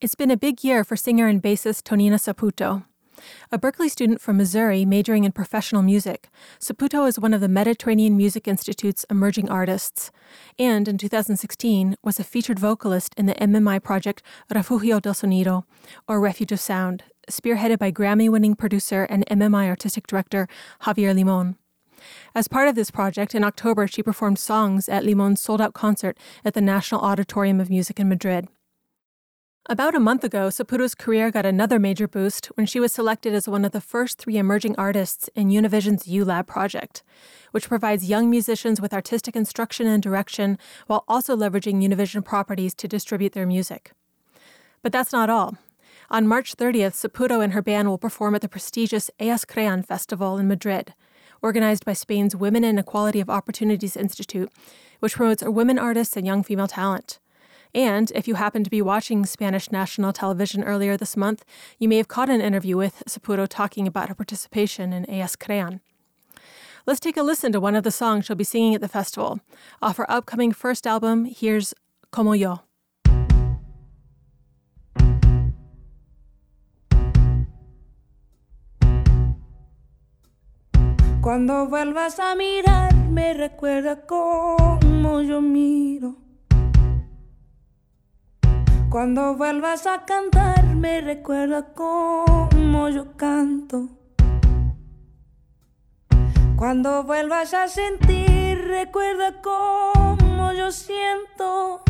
It's been a big year for singer and bassist Tonina Saputo. A Berkeley student from Missouri majoring in professional music, Saputo is one of the Mediterranean Music Institute's emerging artists, and in 2016 was a featured vocalist in the MMI project Refugio del Sonido, or Refuge of Sound, spearheaded by Grammy winning producer and MMI artistic director Javier Limon. As part of this project, in October, she performed songs at Limon's sold out concert at the National Auditorium of Music in Madrid. About a month ago, Saputo's career got another major boost when she was selected as one of the first three emerging artists in Univision's ULab project, which provides young musicians with artistic instruction and direction while also leveraging Univision properties to distribute their music. But that's not all. On March 30th, Saputo and her band will perform at the prestigious Ellas Crean Festival in Madrid, organized by Spain's Women and Equality of Opportunities Institute, which promotes women artists and young female talent. And if you happen to be watching Spanish national television earlier this month, you may have caught an interview with Saputo talking about her participation in Ellas Crean. Let's take a listen to one of the songs she'll be singing at the festival. Off her upcoming first album, here's Como Yo. Cuando vuelvas a mirarme, recuerda cómo yo miro. Cuando vuelvas a cantarme, recuerda cómo yo canto. Cuando vuelvas a sentir, recuerda cómo yo siento.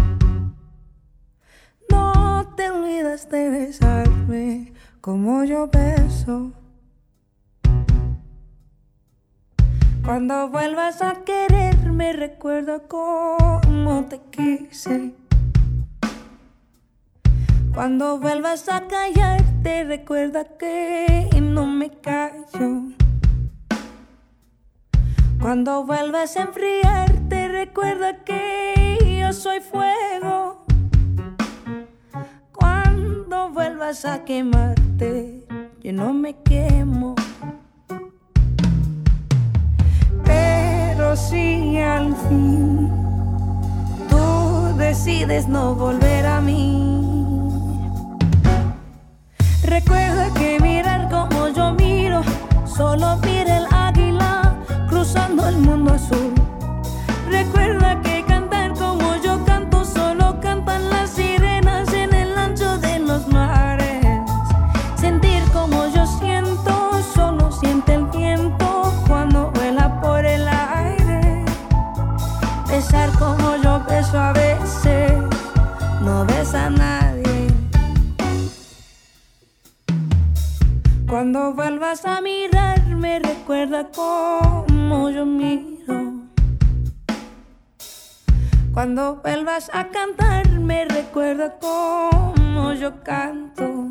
No te olvides de besarme como yo beso. Cuando vuelvas a quererme, recuerda cómo te quise. Cuando vuelvas a callarte, recuerda que no me callo. Cuando vuelvas a enfriarte, recuerda que yo soy fuego. Cuando vuelvas a quemarte, yo no me quemo. Pero si al fin tú decides no volver a mí Recuerda que mirar como yo miro, solo mira el águila cruzando el mundo azul. Recuerda que cantar como yo canto, solo cantan las sirenas en el ancho de los mares. Sentir como yo siento, solo siente el viento cuando vuela por el aire. Besar como yo beso a veces, no besa a nadie. Cuando vuelvas a mirarme, recuerda cómo yo miro. Cuando vuelvas a cantarme, recuerda cómo yo canto.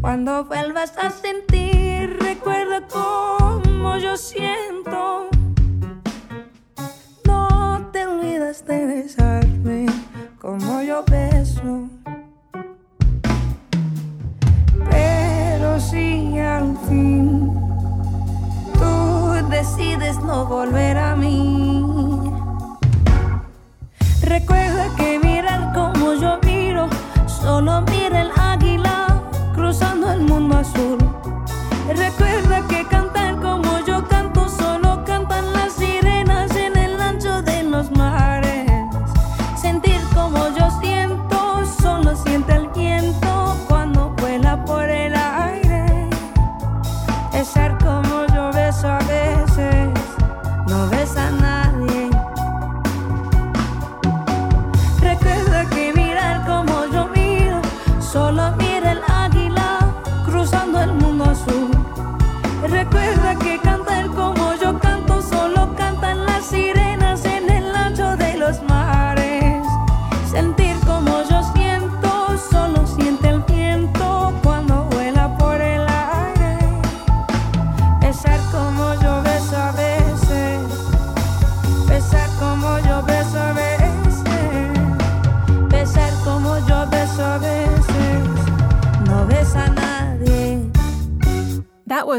Cuando vuelvas a sentir, recuerda cómo yo siento. Decides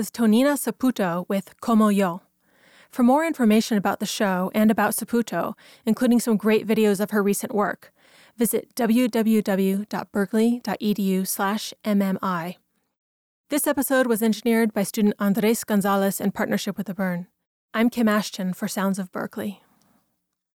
was Tonina Saputo with Como Yo. For more information about the show and about Saputo, including some great videos of her recent work, visit www.berkeley.edu/mmi. This episode was engineered by student Andres Gonzalez in partnership with The Burn. I'm Kim Ashton for Sounds of Berkeley.